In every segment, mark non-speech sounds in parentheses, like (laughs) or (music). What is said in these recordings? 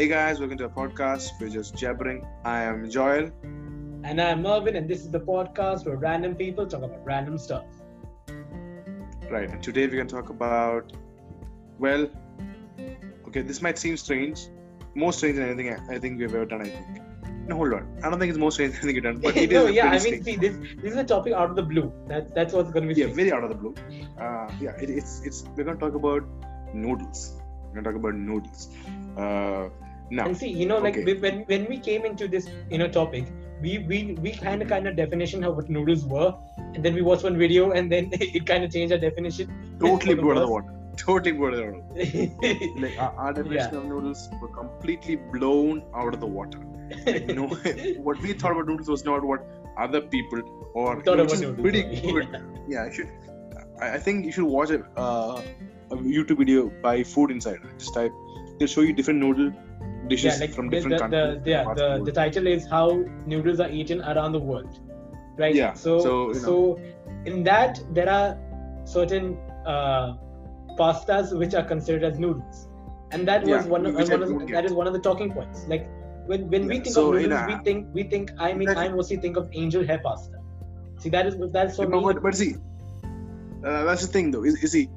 Hey guys, welcome to the podcast. We're just jabbering. I am Joel. And I'm Mervin, and this is the podcast where random people talk about random stuff. Right, and today we're going to talk about, well, okay, this might seem strange. More strange than anything I, I think we've ever done, I think. No, hold on. I don't think it's more strange (laughs) than anything you've done, but it (laughs) no, is yeah, I mean, strange. see, this this is a topic out of the blue. That's that's what's going to be. Yeah, strange. very out of the blue. Uh, yeah, it, it's it's we're going to talk about noodles. We're going to talk about noodles. Uh, now, And see, you know, like Okay. we- when when we came into this, you know, topic, we we we kind of kind of definition of what noodles were, and then we watched one video, and then (laughs) it kind of changed our definition. totally for blew out of the water. Totally blew out of the water. Like our, our definition of noodles were completely blown out of the water. you know (laughs) (laughs) what we thought about noodles was not what other people or Thought which about is noodles, pretty yeah. good yeah i should i, I think you should watch a, uh, a youtube video by food insider just type they'll show you different noodle dishes yeah, like from the, different the, countries the, yeah, the, the title is how noodles are eaten around the world, right? Yeah, So so, so in that there are certain uh, pastas which are considered as noodles, and that was Yeah, one of, one of the, that is one of the talking points. Like when when we think so of noodles, we think we think I mean I mostly think of angel hair pasta. See that is that's for me. but, but see uh, that's the thing though is, is see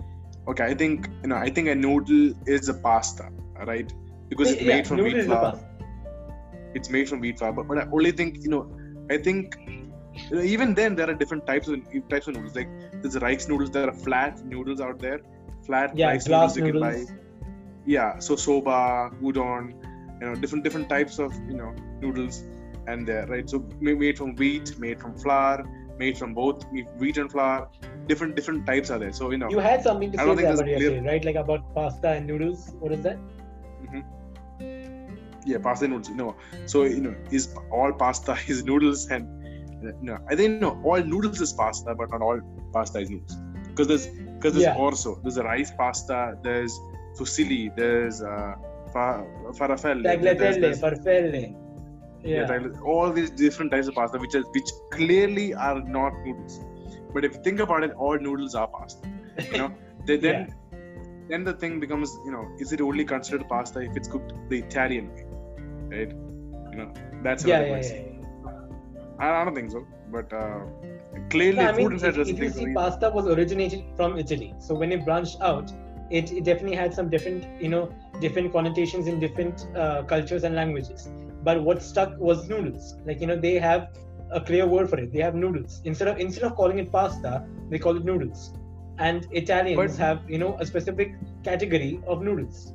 okay i think you know i think a noodle is a pasta right because it's eh, Yeah, made from wheat flour it's made from wheat flour. But, but I only think you know, I think you know, even then there are different types of types of noodles. Like there's rice noodles. There are flat noodles out there. Flat Yeah, rice noodles you noodles. can buy. Yeah, so soba, udon, you know, different different types of you know noodles, and there right. So made from wheat, made from flour, made from both wheat and flour. Different different types are there. So you know, You had something to say about clear- right? Like about pasta and noodles. What is that? Mm-hmm. Yeah pasta noodles no so you know is all pasta (laughs) is noodles and uh, no i think no all noodles is pasta but not all pasta is noodles because there's because there's Yeah. also there's a rice pasta there's fusilli there's uh fa- farfalle there's- farfalle. yeah, Yeah. all these different types of pasta which is which clearly are not noodles but if you think about it all noodles are pasta you know they, (laughs) then then the thing becomes you know is it only considered pasta if it's cooked the italian way right you know that's yeah, another yeah, question. yeah. I, I don't think so but uh, clearly No, I food mean, inside if, if you see, pasta was originated from Italy. So when it branched out, it, it definitely had some different, you know, different connotations in different uh, cultures and languages. But what stuck was noodles. Like you know, they have a clear word for it. They have noodles instead of instead of calling it pasta, they call it noodles. And Italians But- have you know a specific category of noodles.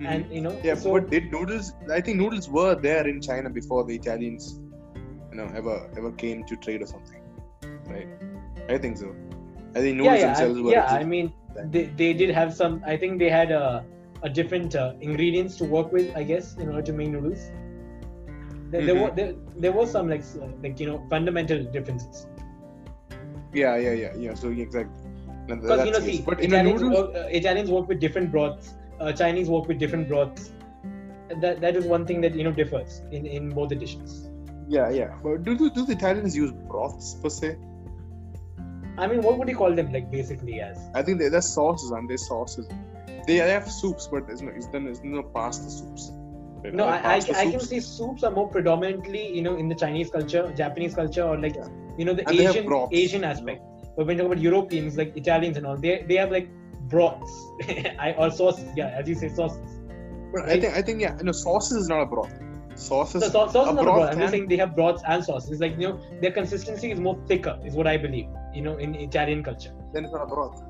Mhm. And you know, yeah so but did noodles i think noodles were there in china before the italians you know ever ever came to trade or something right i think so i think noodles yeah, yeah, themselves I, were yeah. I mean, they, they did have some. I think they had a, a different uh, ingredients to work with. I guess in order to make noodles. There, there Mhm. were there, there was some like like you know fundamental differences. yeah yeah yeah yeah so exactly Because you know, that's see, but in a Italians noodle work, uh, Italians work with different broths. Uh, Chinese work with different broths. That that is one thing that you know differs in in both the dishes. yeah yeah but do, do, do the italians use broths per se I mean, what would you call them like basically as? i think they're, they're sauces and they're sauces they, they have soups but there's no there's no, there's no pasta soups? No, I, I, I can see soups are more predominantly, you know, in the Chinese culture, Japanese culture, or like, Yeah. you know, the And they Asian Asian you know. aspect. But when you talk about Europeans, like Italians and all, they they have like broths (laughs) I, or sauces. Yeah, as you say, sauces. but i think i think yeah no sauces is not a broth sauces So sauce, sauce a is not a broth broth. I'm just saying they have broths and sauces. It's like you know, their consistency is more thicker, is what I believe. You know, in Italian culture. then it's not a broth.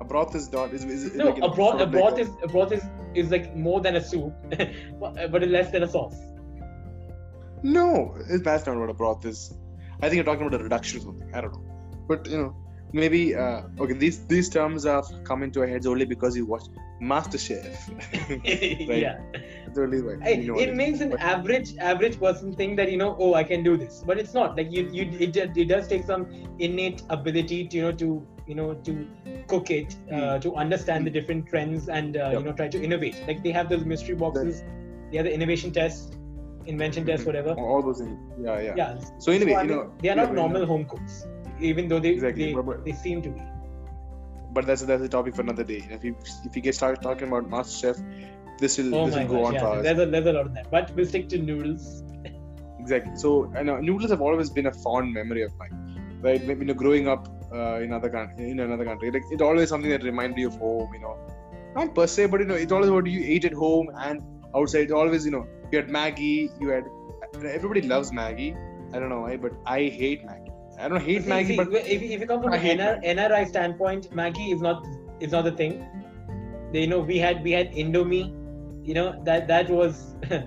A broth is not. Is, is, is No, like a broth, a broth like is a broth is is like more than a soup, (laughs) but but less than a sauce. No, that's not what a broth is. I think you're talking about a reduction or something. I don't know, but you know, maybe uh, okay. These these terms have come into our heads only because you watch MasterChef. (laughs) (laughs) Right. yeah. That's why. It, you know it is. makes an But- average average person think that you know oh I can do this but it's not like you you it, it does take some innate ability to you know to you know to cook it uh, to understand the different trends and uh, you Hmm. Know try to innovate like they have those mystery boxes they have the innovation tests invention test Mhm. whatever all those things. Yeah, yeah. yeah So anyway, I you mean, know, they are yeah, not you know, normal home cooks even though they Exactly, they, but- but- they seem to be but that's that's a topic for another day. If you if you get started talking about MasterChef, this will Oh this will go gosh, on yeah. for hours. There's a, there's a lot of that. But we'll stick to noodles. Exactly. So, I know noodles have always been a fond memory of mine, right? You know, growing up uh, in other country, in another country, like it's always something that reminded you of home. You know, not per se, but you know, it's always what you ate at home and outside. It's always, you know, you had Maggi. You had everybody loves Maggi. I don't know why, but I hate Maggi. I don't hate See, Maggi, see, but if, if you come from I an NR, NRI standpoint, Maggi is not is not the thing. They, you know, we had we had Indomie. You know that that was I (laughs)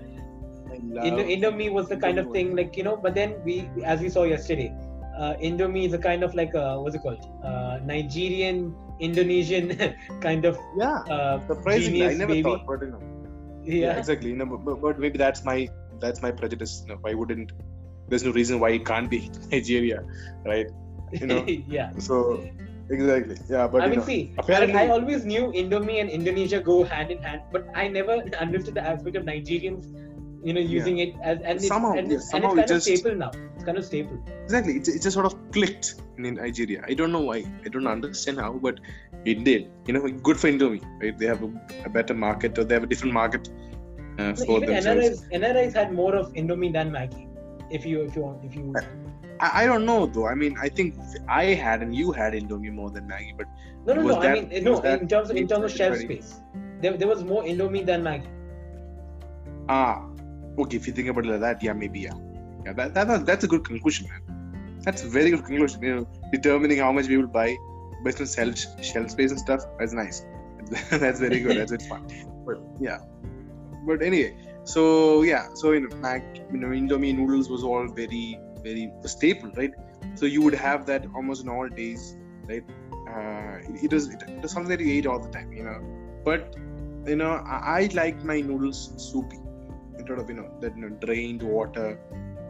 Indo, Indomie was the kind of thing like you know. But then we, as we saw yesterday, uh, Indomie is a kind of like a what's it called? Uh, Nigerian Indonesian (laughs) kind of yeah. uh, Surprisingly, I never baby. thought, but you know. yeah. exactly you know but, but- but maybe that's my that's my prejudice you know why wouldn't there's no reason why it can't be (laughs) nigeria right you know (laughs) yeah. so exactly yeah but I mean, know see, apparently I, I always knew Indomie and Indonesia go hand in hand, but I never understood the aspect of Nigerians, you know, Yeah. using it as and it's, Somehow, and, yeah, it's, and somehow it's it kind just- of staple now. It's kind of staple. exactly it's, it just sort of clicked in nigeria i don't know why i don't understand how but it did you know good for indomie right they have a, a better market or they have a different market uh, No, for even themselves NRIs, NRIs had more of Indomie than Maggi. If you if you want if you I, I don't know though i mean i think i had and you had indomie more than maggi but no no no that- I mean no in terms of in terms of shelf space there, there was more Indomie than Maggi. Ah, okay. If you think about it like that, yeah, maybe yeah, yeah. That, that that's a good conclusion, man. That's a very good conclusion. You know, determining how much we will buy based on shelf shelf space and stuff. That's nice. (laughs) that's very good. That's very fun. But yeah. But anyway, so yeah, so in know, Mac, you know, Indomie noodles was all very very a staple, right? So you would have that almost in all days, right? Uh, it, it was it, was something that you ate all the time, you know. But you know, I, I like my noodles soupy instead of you know that you know, drained water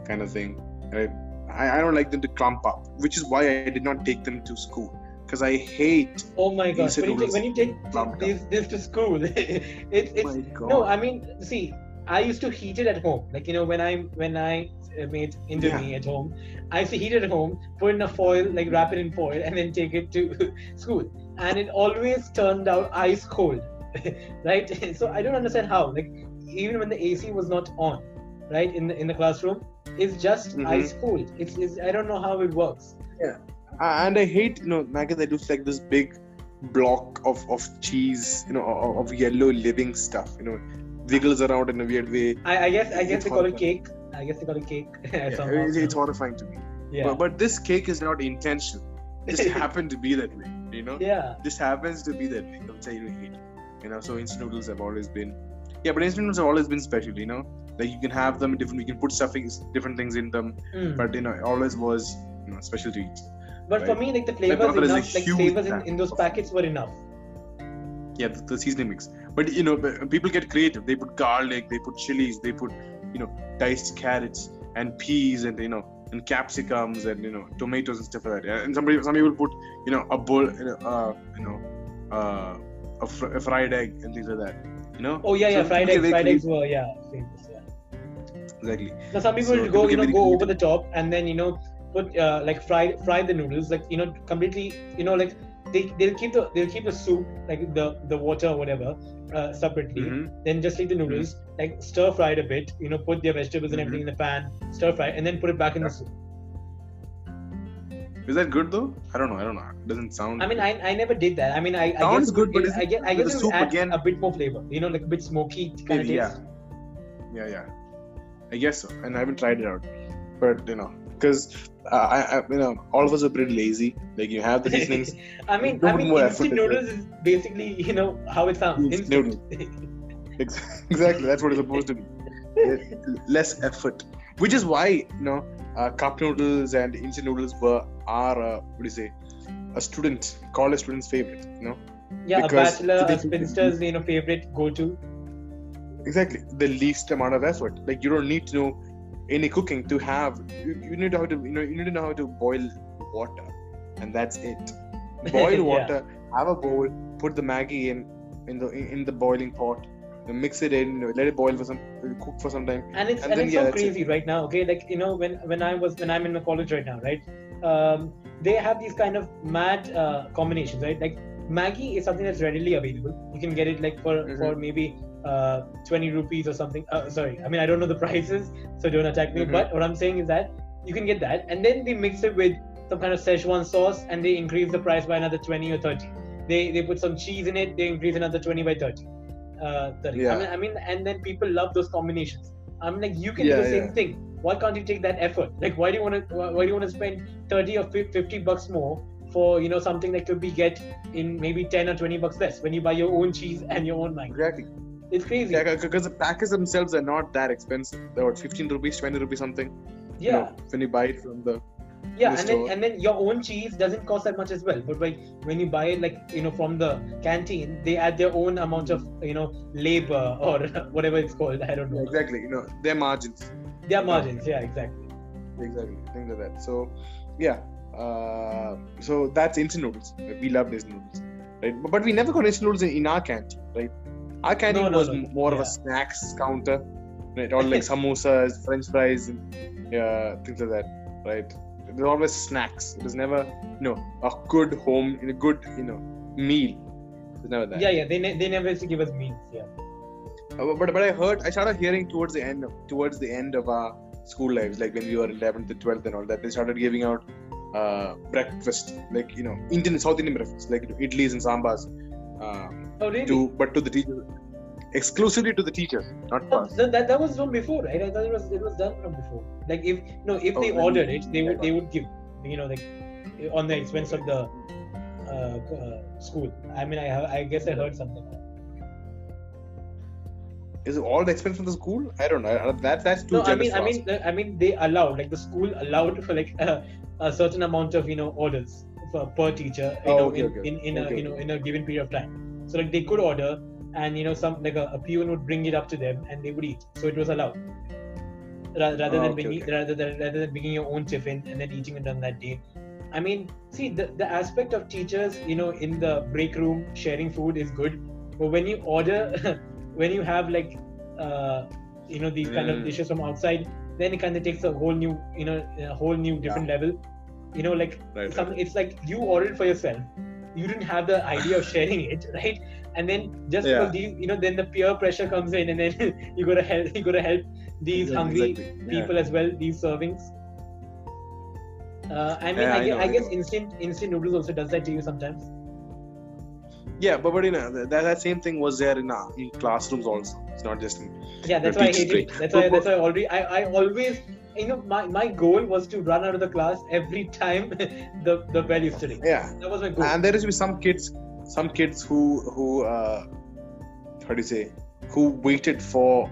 kind of thing. Right? I, I don't like them to clump up, which is why I did not take them to school because I hate. Oh my gosh! Instant When you, take, when you take clumped this, to school, (laughs) it, it's God. no. I mean, see, I used to heat it at home. Like you know, when I when I uh, made Indomie at home, I used to heat it at home, put it in a foil, like wrap it in foil, and then take it to (laughs) school. And it always turned out ice cold, (laughs) right? (laughs) So I don't understand how. Like even when the AC was not on, right in the in the classroom, it's just Mhm. ice cold. It's, it's I don't know how it works. Uh, and I hate you know maggots that looks like this big block of, of cheese, you know, of, of yellow living stuff. You know, wiggles around in a weird way. I, I guess I guess It's they call it cake. I guess they call it cake. (laughs) Yeah, it's, it's horrifying to me. yeah. But, but this cake is not intentional. It just (laughs) happened to be that way. You know. yeah. This happens to be that way, which I really hate. You know, so instant noodles have always been, yeah, but instant noodles have always been special. You know, like you can have them different. You can put stuffings, different things in them, Mm. but you know, it always was you know special to eat. But for me, like the flavors brother is a enough, like flavors in, in those packets were enough. Yeah, the, the seasoning mix. But you know, people get creative. They put garlic, they put chilies, they put you know diced carrots and peas and you know and capsicums and you know tomatoes and stuff like that. And somebody, some people put you know a bowl, you know, uh, you know, uh, a, fr- a fried egg and things like that. You know. Oh yeah, yeah, So fried eggs, fried eggs were yeah famous. Yeah. Exactly. Now some people So go, you know, go over the top and then you know put uh, like fry fry the noodles, like you know completely, you know, like they they'll keep the they'll keep the soup like the the water or whatever uh, separately. Mhm. Then just leave the noodles, like stir fry it a bit, you know, put their vegetables and Mhm. everything in the pan, stir fry, and then put it back in the soup. Is that good though? I don't know. I don't know. It doesn't sound. I mean, I, I never did that. I mean, I, I Sounds guess good, but I guess, I guess the it would soup add again- a bit more flavor. You know, like a bit smoky kind of taste. yeah. Yeah, yeah. I guess so. And I haven't tried it out, but you know, because I, I, you know, all of us are pretty lazy. Like you have the seasonings. (laughs) I mean, I mean, instant noodles is basically, you know, how it sounds. Instant. (laughs) Exactly. That's what it's supposed to be. Less effort, which is why you know, uh, cup noodles and instant noodles were are uh, what do you say, a student college student's favorite. You know. yeah, a bachelor, a spinster's, you know, favorite go-to. exactly the least amount of effort like you don't need to know any cooking to have you, you need how to you know you need to know how to boil water and that's it (laughs) boil Yeah. water have a bowl put the maggi in in the in the boiling pot mix it in you know, let it boil for some cook for some time And it's And and, then, it's yeah, so that's it. crazy right now. Okay, like you know, when when I was when I'm in the college right now, right? Um, they have these kind of mad uh, combinations, right? Like Maggi is something that's readily available. You can get it like for Mhm. for maybe uh, 20 rupees or something. Uh, sorry, I mean I don't know the (laughs) prices, so don't attack me. Mhm. But what I'm saying is that you can get that, and then they mix it with some kind of Szechuan sauce, and they increase the price by another 20 or 30. They they put some cheese in it, they increase another 20 by 30. Uh, 30. I Yeah. mean, I mean, and then people love those combinations. I'm like, you can do the same yeah. thing. Why can't you take that effort? Like, why do you want to? Why do you want to spend 30 or 50 bucks more for you know something that could be get in maybe 10 or 20 bucks less when you buy your own cheese and your own mango? Exactly. It's crazy. Yeah, because the packets themselves are not that expensive. They're what, 15 rupees, 20 rupees something. you yeah. know, when you buy it from the. yeah the and then and then your own cheese doesn't cost that much as well but like when you buy it like you know from the canteen they add their own amount of you know labor (laughs) or whatever it's called i don't know Exactly. You know, their margins. their margins yeah exactly Exactly. Things like that. So, yeah. Uh, so that's instant noodles. We love instant noodles, right? But, but we never got instant noodles in, in our canteen, right? Our canteen No, no, was no. more of a snacks counter, (laughs) right? Or like samosas, French fries, and yeah, things like that, right? There's always snacks. It was never, you know, a good home in a good, you know, meal. It was never that. yeah yeah they, ne- they never used to give us meals yeah Uh, but but I heard I started hearing towards the end of, towards the end of our school lives, like when we were 11th and 12th and all that, they started giving out uh, breakfast, like you know, Indian South Indian breakfast, like you know, idlis and sambars, um, oh really? to but to the teachers, exclusively to the teachers, not Oh, so that, that was from before right? I thought it was it was done from before. Like if no if Oh, they ordered it they would they would give you know like on the expense of the uh, uh, school. I mean i i guess i heard something. Is it all the expense from the school? I don't know. That that's too no i mean i mean i mean they allowed like the school allowed for like a, (laughs) a certain amount of you know orders per teacher you Oh, know okay, in, okay. in, in a Okay, you know in a given period of time. So like they could order and you know some like a, a peon would bring it up to them and they would eat. So it was allowed. Ra- rather Oh, than bringing rather than rather than bringing your own tiffin and then eating it on that day. I mean see the, the aspect of teachers you know in the break room sharing food is good. But when you order (laughs) when you have like uh, you know these kind of Mm. dishes from outside then it kind of takes a whole new you know a whole new different level you know like Right, some it's like you ordered for yourself you didn't have the idea of sharing it (laughs) right and then just Yeah. because these you know then the peer pressure comes in and then (laughs) you gotta help you gotta help these Exactly, hungry exactly. Yeah. people as well these servings uh, I mean, Yeah, I, I gue- know, I guess instant instant noodles also does that to you sometimes. Yeah, but but you know that, that same thing was there in our in classrooms also. It's not just in Yeah, that's why I hate it. That's why that's why I already I, I always you know my, my goal was to run out of the class every time (laughs) the the bell used to ring. yeah. That was my goal. and there is be some kids some kids who who uh how do you say who waited for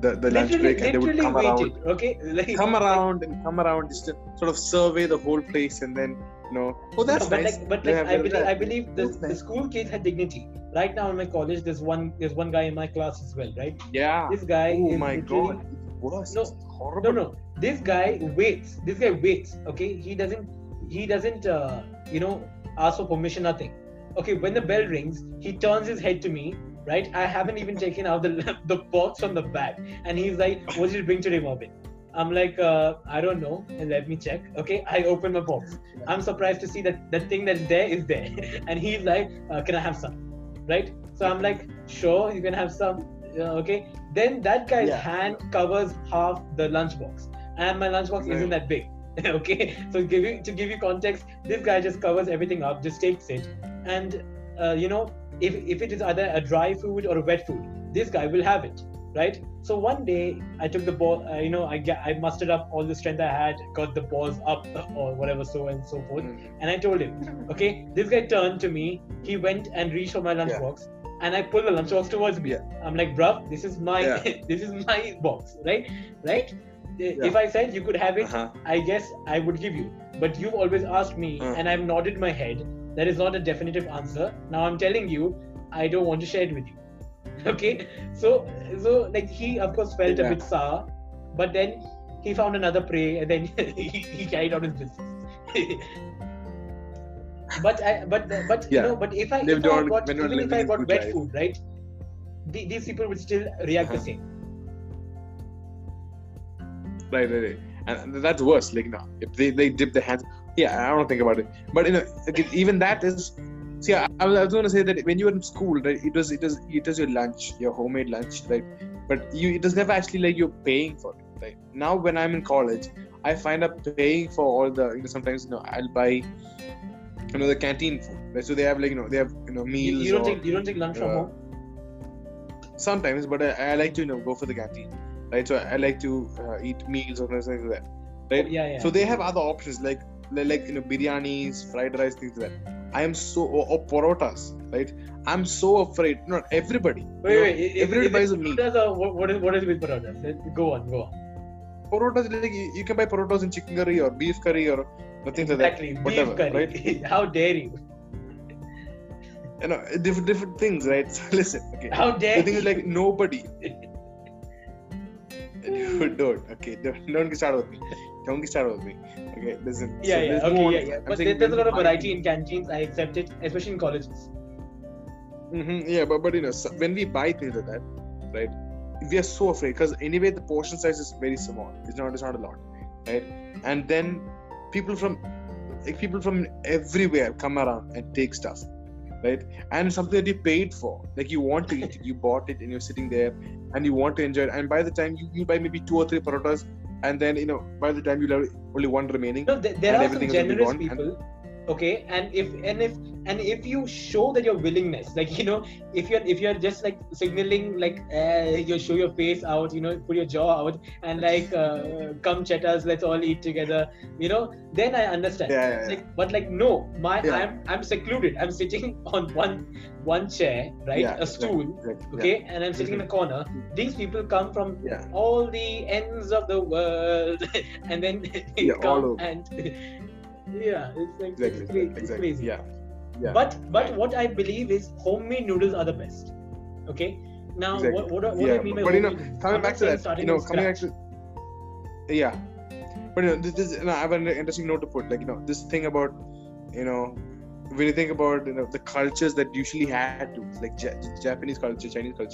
the, the lunch break and they would come waited. around Okay, (laughs) like, come around and come around just to sort of survey the whole place and then you know oh that's no, but nice like, but like, I believe, I believe the, the school kids had dignity. Right now in my college, there's one there's one guy in my class as well, right? yeah This guy oh my god No, horrible No, no. This guy waits. This guy waits. Okay, he doesn't. He doesn't. Uh, you know, ask for permission. Nothing. Okay, when the bell rings, he turns his head to me. Right. I haven't even taken out the (laughs) the box from the bag, and he's like, "What did you bring today, Marvin?" I'm like, uh, I don't know. And let me check. Okay, I open my box. I'm surprised to see that the thing that's there is there, (laughs) and he's like, uh, "Can I have some?" Right. So I'm like, "Sure, you can have some." Uh, okay. Then that guy's Yeah. hand covers half the lunchbox, and my lunchbox Yeah. isn't that big. (laughs) okay. So give you to give you context, this guy just covers everything up, just takes it, and uh, you know, if if it is either a dry food or a wet food, this guy will have it, right? So one day I took the ball, uh, you know, I I mustered up all the strength I had, got the balls up (laughs) or whatever, so and so forth, Mm. and I told him, okay, this guy turned to me, he went and reached for my lunchbox, and I pull the lunchbox towards me. Yeah. I'm like, bruv, this is my Yeah. (laughs) this is my box, right? Right? Yeah. If I said you could have it, uh-huh. I guess I would give you. But you've always asked me, Uh. and I've nodded my head. That is not a definitive answer. Now I'm telling you, I don't want to share it with you. (laughs) Okay, so so like he of course felt a bit sour, but then he found another prey, and then (laughs) he, he carried on his business. But I, but but you know, but if I, if I got even if I got wet life. food, right? The, these people would still react the Uh-huh. (laughs) same. Right, right, right. And that's worse. Like, now, if they, they dip their hands, yeah, I don't think about it. But you know, even that is See, I, I was going to say that when you were in school, right, it was it was it was your lunch, your homemade lunch, right? But you it was never actually like you're paying for it, right? Now when I'm in college, I find up paying for all the you know sometimes you know I'll buy you know the canteen food, right? So they have like you know they have you know meals. you don't or, take you don't take lunch from uh, home. sometimes, but I, I like to you know go for the canteen, right? So I like to uh, eat meals or something like that, right? Yeah, yeah. So they have other options like like you know biryanis, fried rice, things like that. I am so or, or parotas, right? I'm so afraid. Not everybody. wait, you know, wait. everybody is buys a what, what is what is with parotas? Go on, go on. Parotas like you, you can buy parotas in chicken curry or beef curry or things like that. Exactly, beef curry. right? (laughs) How dare you? You know, different different things, right? So (laughs) listen, okay. How dare The thing is like nobody. (laughs) Dude, don't okay. Don't, don't get started with me. Don't get started with me. Okay, listen. Yeah, so yeah, okay, on. yeah, yeah. I'm But there, there's a lot of variety in canteens. I accept it, especially in colleges. Mhm, yeah, but but you know, so when we buy things like that, right? We are so afraid because anyway the portion size is very small. It's not it's not a lot, right? And then people from like people from everywhere come around and take stuff, right? And it's something that you paid for. Like you want to eat it, you bought it, and you're sitting there, and you want to enjoy it. And by the time you, you buy maybe two or three parotas, and then you know by the time you have only one remaining. No, there, there are some generous gone, and- people. Okay, and if and if and if you show that your willingness, like you know, if you're if you're just like signaling like uh, you show your face out, you know, put your jaw out, and like uh, come chat us let's all eat together, you know, then I understand. Yeah, yeah, yeah. Like, but like no, my Yeah. I'm I'm secluded. I'm sitting (laughs) on one one chair, right, Yeah, a stool, exactly, yeah. okay, and I'm sitting in a corner. These people come from all the ends of the world (laughs) and then Yeah, (laughs) all come over. and yeah it's like Exactly, it's, cra- it's exactly. crazy Yeah. Yeah. but but Right. what i believe is homemade noodles are the best okay now Exactly. what what, what yeah, I mean by but you know, coming I'm back to that, you know, coming back to yeah, but you know, this is you know, I have an interesting note to put. Like you know, this thing about you know, when you think about you know the cultures that usually had to like Ja- Japanese culture, Chinese culture,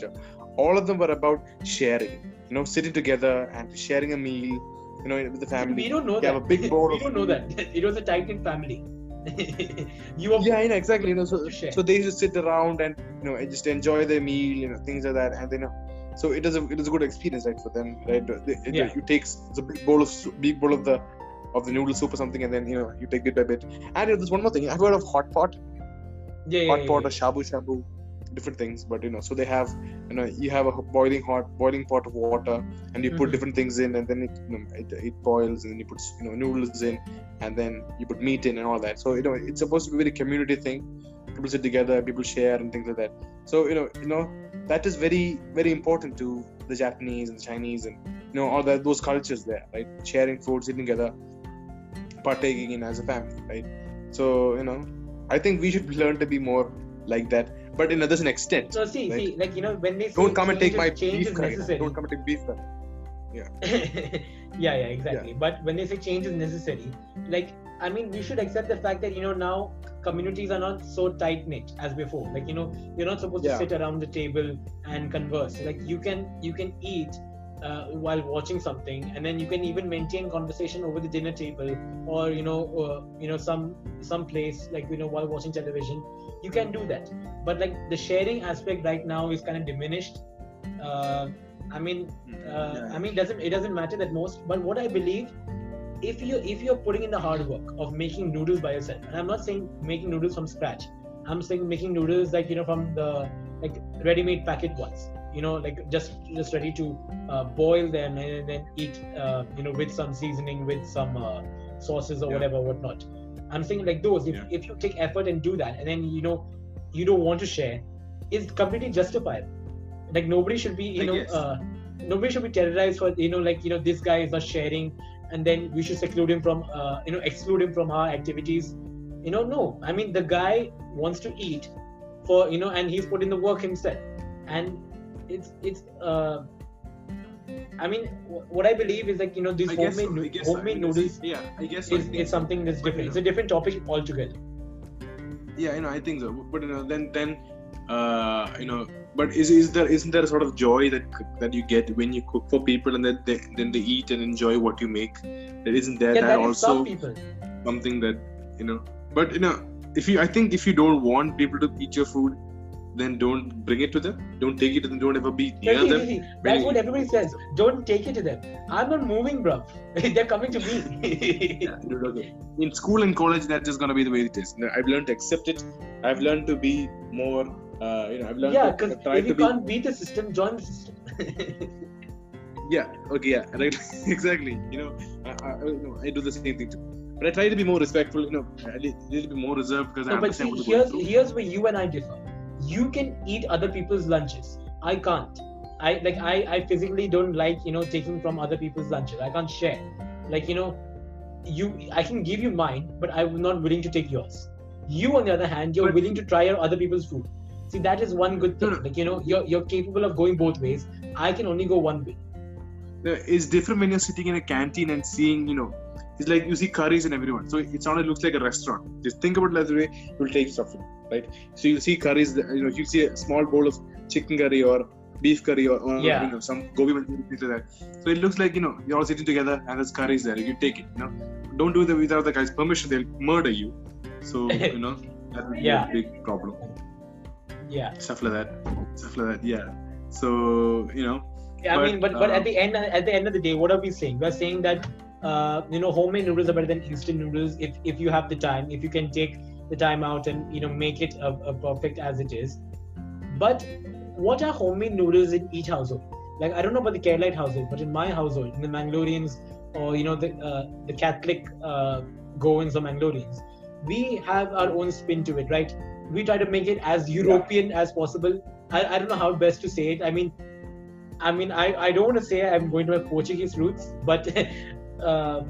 all of them were about sharing. You know, sitting together and sharing a meal. You know, with the family. we don't know You that have a big bowl (laughs) we don't know that it was a tight knit family (laughs) you were Yeah, you know, exactly. You know, so so they used to sit around and you know just enjoy their meal, you know, things like that, and then. So it is a it is a good experience, right, for them, right? It, Yeah. You take a big bowl of big bowl of the of the noodle soup or something, and then you know you take bit by bit. And you know, there's one more thing. I've heard of hot pot, yeah, yeah, hot yeah, pot yeah. or shabu shabu, different things. But you know, so they have you know you have a boiling hot boiling pot of water, and you put Mhm. different things in, and then it you know, it, it boils, and then you put you know noodles in, and then you put meat in, and all that. So you know it's supposed to be a very community thing. People sit together, people share, and things like that. So you know you know that is very very important to the Japanese and the Chinese and you know all that those cultures there, right? Sharing food, sitting together, partaking in as a family, right? So you know, I think we should (laughs) learn to be more like that, but in a certain extent. so see Right. see like you know when they say Don't come and take my change beef curry. necessary Don't come and take beef curry. yeah (laughs) yeah exactly but when they say change is necessary like i mean we should accept the fact that you know now communities are not so tight knit as before like you know you're not supposed Yeah. to sit around the table and converse like you can you can eat uh, while watching something and then you can even maintain conversation over the dinner table or you know uh, you know some some place like you know while watching television you can do that but like the sharing aspect right now is kind of diminished uh, i mean uh, I mean, doesn't it doesn't matter that most. But what I believe, if you if you're putting in the hard work of making noodles by yourself, and I'm not saying making noodles from scratch. I'm saying making noodles like you know from the like ready-made packet ones. You know, like just just ready to uh, boil them and then eat. Uh, you know, with some seasoning, with some uh, sauces or Yeah. whatever, whatnot. I'm saying like those. If Yeah. if you take effort and do that, and then you know you don't want to share, it's completely justifiable. Like nobody should be you know. Uh, nobody should be terrorized for you know like you know this guy is not sharing and then we should seclude him from uh, you know exclude him from our activities you know no i mean the guy wants to eat for you know and he's put in the work himself and it's it's uh i mean what i believe is like you know these guess homemade, so, noo- I so. I homemade mean, noodles Yeah, I guess so. I is, something that's But, you different it's a different topic altogether Yeah, you know, I think so. But you know, then then uh, you know, but is is there isn't there a sort of joy that that you get when you cook for people and then they then they eat and enjoy what you make? There isn't there yeah that that also something that you know? But you know, if you, I think if you don't want people to eat your food, then don't bring it to them. Don't take it to them. Don't ever be near See, them. see, (laughs) That's what everybody says. Don't take it to them. I'm not moving, bro. (laughs) They're coming to me. (laughs) Yeah. In school and college, that's just gonna be the way it is. I've learned to accept it. I've learned to be more. Uh, you know, I've learned yeah, to because if you be. can't beat the system, join the system. Yeah. Okay. Yeah. Right. exactly. You know, I, I, you know, I do the same thing too. But I try to be more respectful. You know, a little bit more reserved because I no, but understand see, what here's here's where you and I differ. You can eat other people's lunches. I can't. I like I I physically don't like you know taking from other people's lunches. I can't share. Like you know, you I can give you mine, but I'm not willing to take yours. You on the other hand, you're But- willing to try other people's food. See, that is one good thing. No, no. Like you know, you're you're capable of going both ways. I can only go one way. It's different when you're sitting in a canteen and seeing, you know, it's like you see curries in everyone. So it's not, it looks like a restaurant. Just think about it as the way you'll take stuff, right? So you'll see curries, you know, you'll see a small bowl of chicken curry or beef curry or, or Yeah. you know, some gobi manchurian, like that. So it looks like, you know, you're all sitting together and there's curries there. You take it, you know. Don't do that without the guy's permission. They'll murder you. So, (laughs) you know, that would be Yeah. a big problem. Yeah. Stuff like that. Stuff like that. Yeah. So, you know, Yeah, I But, mean, but but uh, at the end at the end of the day, what are we saying? We're saying that uh, you know homemade noodles are better than instant noodles if if you have the time, if you can take the time out and you know make it a, a perfect as it is. But what are homemade noodles in each household? Like I don't know about the Keralite household, but in my household, in the Mangaloreans or you know the uh, the Catholic uh, Goans or Mangaloreans, we have our own spin to it, right? We try to make it as European as possible. I, I don't know how best to say it. I mean, I mean, I, I don't want to say I'm going to my Portuguese roots, but (laughs) uh,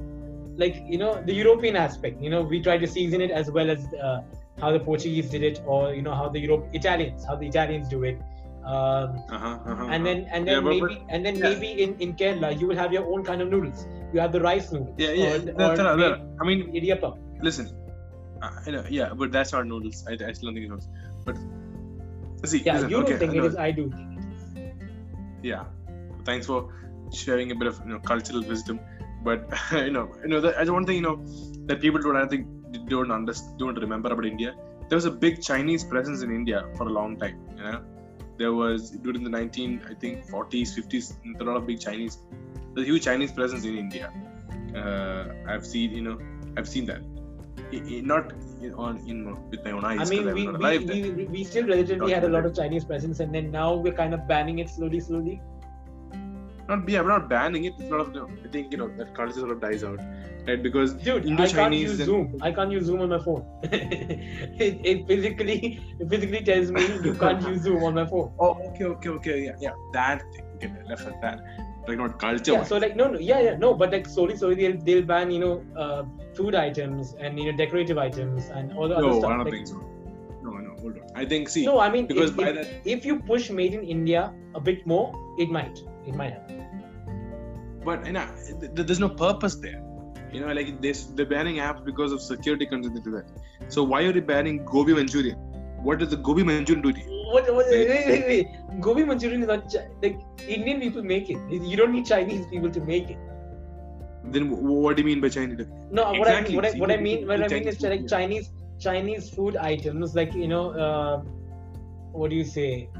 like you know, the European aspect. You know, we try to season it as well as uh, how the Portuguese did it, or you know how the Europe Italians how the Italians do it. Um, uh-huh, uh-huh, and then and then Yeah, maybe and then yeah. maybe in, in Kerala you will have your own kind of noodles. You have the rice noodles. yeah, yeah. Or, that- or maybe I mean, idiyappam. listen uh, you know, yeah but that's not noodles i, I still don't think it's noodles but see Yeah, listen, you okay, don't think no, it is. I do. think it is. yeah thanks for sharing a bit of you know cultural wisdom but (laughs) you know you know the, as one thing you know that people don't i think don't understand don't remember about india. There was a big chinese presence in india for a long time you know. There was during the 19 i think 40s 50s there were a lot of big chinese there's a huge chinese presence in india. Uh, i've seen you know i've seen that. I- I- not in, on in with my own eyes I mean, we, we, we, we still relatively had a lot of Chinese presence, and then now we're kind of banning it slowly, slowly. Not yeah, I'm not banning it. It's not. I think you know that culture sort of dies out, right? Because Dude, I can't use and- Zoom. I can't use Zoom on my phone. (laughs) it, it physically it physically tells me you can't use Zoom on my phone. oh, okay, okay, okay, yeah, yeah, that thing. Okay, left at that. Like not culture. Yeah, so like no, no, yeah, yeah, no, but like slowly, slowly they'll they'll ban you know uh, food items and you know decorative items and all the other no, stuff. I don't Like, think so. No, no, hold on. I think see no, I mean because if, by if, that if you push made in India a bit more, it might, might happen. but you know, th- th- there's no purpose there. You know, like this, they're banning apps because of security concerns into that. So why are you banning gobi Manchurian? What does the gobi Manchurian do to you? What, what, wait, wait, wait, wait. Gobi Manchurian is not Chi- like Indian people make it. You don't need Chinese people to make it. Then what do you mean by Chinese? No, Exactly. what I what I, what I mean what I mean is like food, Chinese Chinese food items like you know uh, what do you say?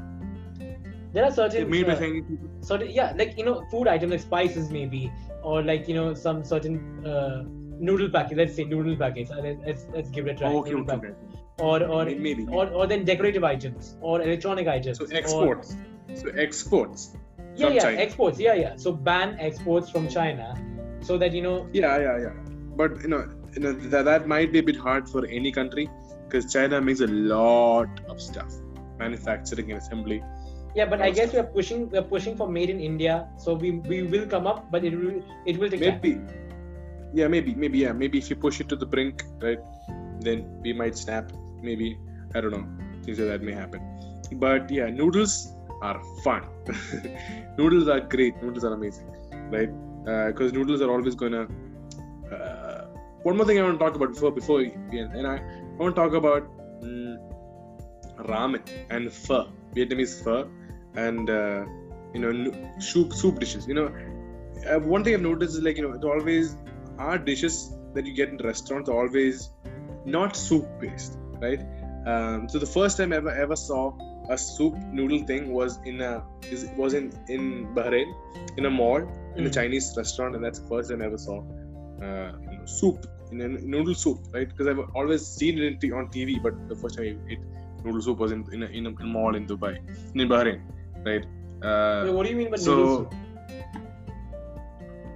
There are certain made by uh, Chinese people. certain yeah like you know food items like spices maybe or like you know some certain uh, noodle packet. Let's say noodle packets. Uh, let's, let's let's give it a try. Oh, okay, okay, okay. Or or Maybe. maybe. or or then decorative items or electronic items. So or- exports. So exports. yeah yeah China. exports yeah yeah so ban exports from china so that you know Yeah, yeah, yeah. But you know, you know that, that might be a bit hard for any country because China makes a lot of stuff, manufacturing and assembly. Yeah but i guess we're pushing we're pushing for made in india so we we will come up but it will it will take time Maybe, yeah, maybe, maybe, yeah, maybe if you push it to the brink, right, then we might snap. Maybe I don't know. Things like that may happen. But yeah, noodles are fun. (laughs) noodles are great. Noodles are amazing, right? Because noodles are always gonna. Uh, one more thing I want to talk about before before and I, I want to talk about mm, ramen and pho, Vietnamese pho, and uh, you know soup soup dishes. You know, uh, one thing I've noticed is like you know it's always our dishes that you get in restaurants are always not soup based. right? Um, so the first time I ever ever saw a soup noodle thing was in a is, was in in Bahrain in a mall in a Mm. Chinese restaurant, and that's the first time I ever saw uh, you know, soup in a noodle soup, right? Because I've always seen it on TV, but the first time I ate noodle soup was in in a, in a mall in Dubai, in Bahrain, right? Uh, Wait, what do you mean by so noodle soup?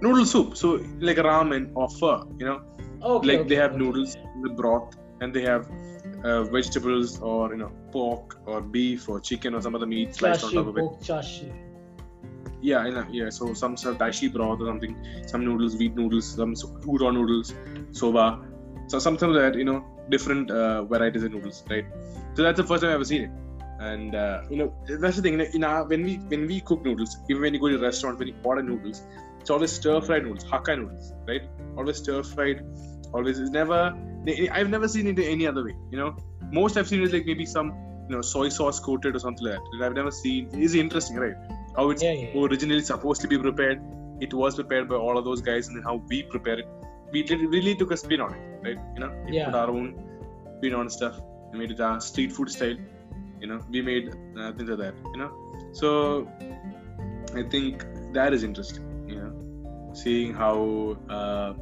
noodle soup, so like a ramen or pho, you know, Oh, okay, like okay, they have okay. noodles the broth, and they have uh, vegetables or you know pork or beef or chicken or some other meat sliced on top of it. pork chashu. Yeah, know, yeah. So some sort of dashi broth or something, some noodles, wheat noodles, some udon noodles, soba, so something like that. You know, different uh, varieties of noodles, right? So that's the first time I've ever seen it. And uh, you know, that's the thing. You know, when we when we cook noodles, even when you go to a restaurant, when you order noodles, it's always stir fried noodles, Hakka noodles, right? Always stir fried. Always, it's never. I've never seen it any other way. You know, most I've seen is like maybe some you know soy sauce coated or something like that. I've never seen. It's interesting, right? How it's Yeah, yeah, originally supposed to be prepared. It was prepared by all of those guys, and then how we prepare it. We did, really took a spin on it, right? You know, we Yeah. put our own spin on stuff. We made it our street food style. You know, we made uh, things like that. You know, so I think that is interesting. You know, seeing how uh,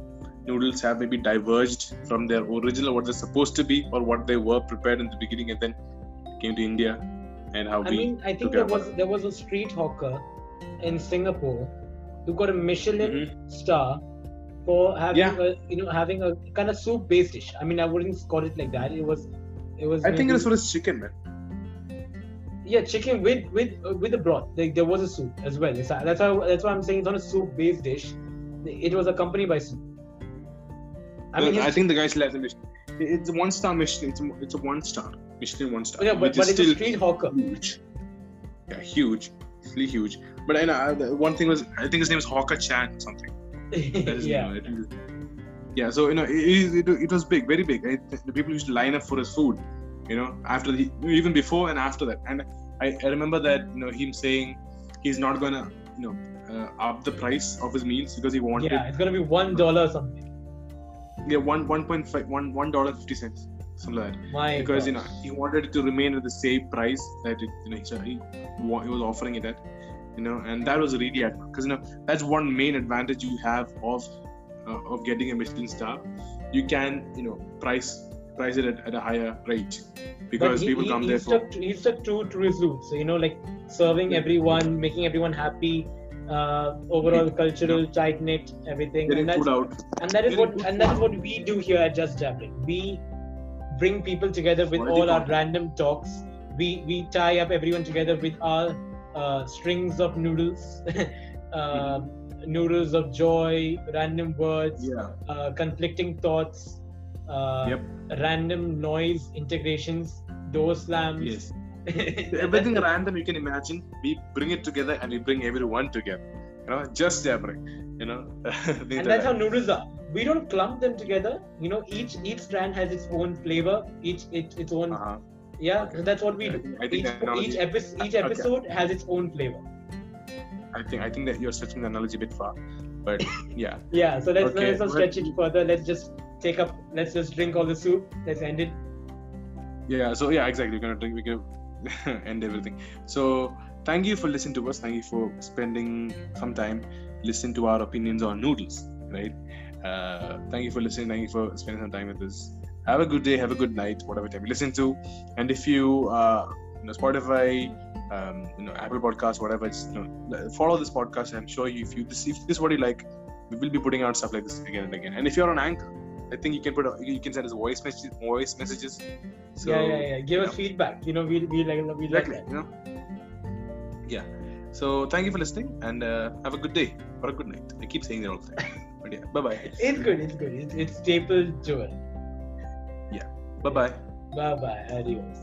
noodles have maybe diverged from their original what they're supposed to be or what they were prepared in the beginning, and then came to India, and how I we mean, I think there was there was a street hawker in Singapore who got a Michelin Mhm. star for having Yeah. a you know having a kind of soup based dish. I mean, I wouldn't call it like that. It was it was. I think it was for his chicken, man. Yeah chicken with with uh, with the broth. Like there was a soup as well. It's, that's why that's why I'm saying it's not a soup based dish. It was accompanied by soup. I mean, I think the guy still has a Michelin. It's a one star Michelin. It's a, it's a one star Michelin one star. yeah, but, but it's a street hawker. huge. Yeah, huge, really huge. But I know uh, one thing was I think his name is Hawker Chan or something. (laughs) Yeah. name, I think. Yeah, so you know it, it, it was big, very big. Right? The people used to line up for his food, you know, after the even before and after that. And I, I remember that you know him saying he's not gonna you know uh, up the price of his meals because he wanted Yeah, it's gonna be one dollar or something. yeah one one point five one one dollar fifty cents something like that. My because you know he wanted it to remain at the same price that it, you know he, he, was offering it at you know and that was really because you know that's one main advantage you have of uh, of getting a Michelin star you can you know price price it at, at a higher rate because he, people he, come he there for he stuck true to his roots. So, you know, like serving Yeah. everyone, making everyone happy, uh, overall Yeah. cultural tight knit, everything. And, that's, and that is what and that is what we do here at Just Jabbering. We bring people together with Quality all our content. random talks. We we tie up everyone together with our uh, strings of noodles, (laughs) uh, noodles of joy, random words, yeah uh, conflicting thoughts, uh, Yep. random noise integrations, door slams. yes (laughs) everything random you can imagine we bring it together and we bring everyone together you know just jabbering you know (laughs) and that's how noodles are. We don't clump them together. You know, each each strand has its own flavor, each its, its own. uh-huh. Yeah, Okay. that's what we do. I think Each each, epi- (laughs) each Okay. episode has its own flavor. I think I think that you're stretching the analogy a bit far, but yeah. Yeah, so let's Okay, let's not stretch it further. Let's just take up. Let's just drink all the soup. Let's end it. Yeah, so yeah, exactly. We're gonna drink, we're gonna (laughs) end everything. So thank you for listening to us. Thank you for spending some time listening to our opinions on noodles, right? Uh, thank you for listening. Thank you for spending some time with us. Have a good day. Have a good night. Whatever time you listen to, and if you, uh, you know, Spotify, um, you know, Apple podcast whatever, just you know, follow this podcast. I'm sure you, if you if this is what you like, we will be putting out stuff like this again and again. And if you're on Anchor, I think you can put a, you can send us voice messages, voice messages. So, yeah, yeah, yeah. Give us know. feedback. You know, we we like we like exactly that. you know yeah so thank you for listening and uh, have a good day or a good night i keep saying that all the time but yeah bye bye (laughs) It's good. It's good. It's, it's staple joy. bye bye Bye bye. Adios.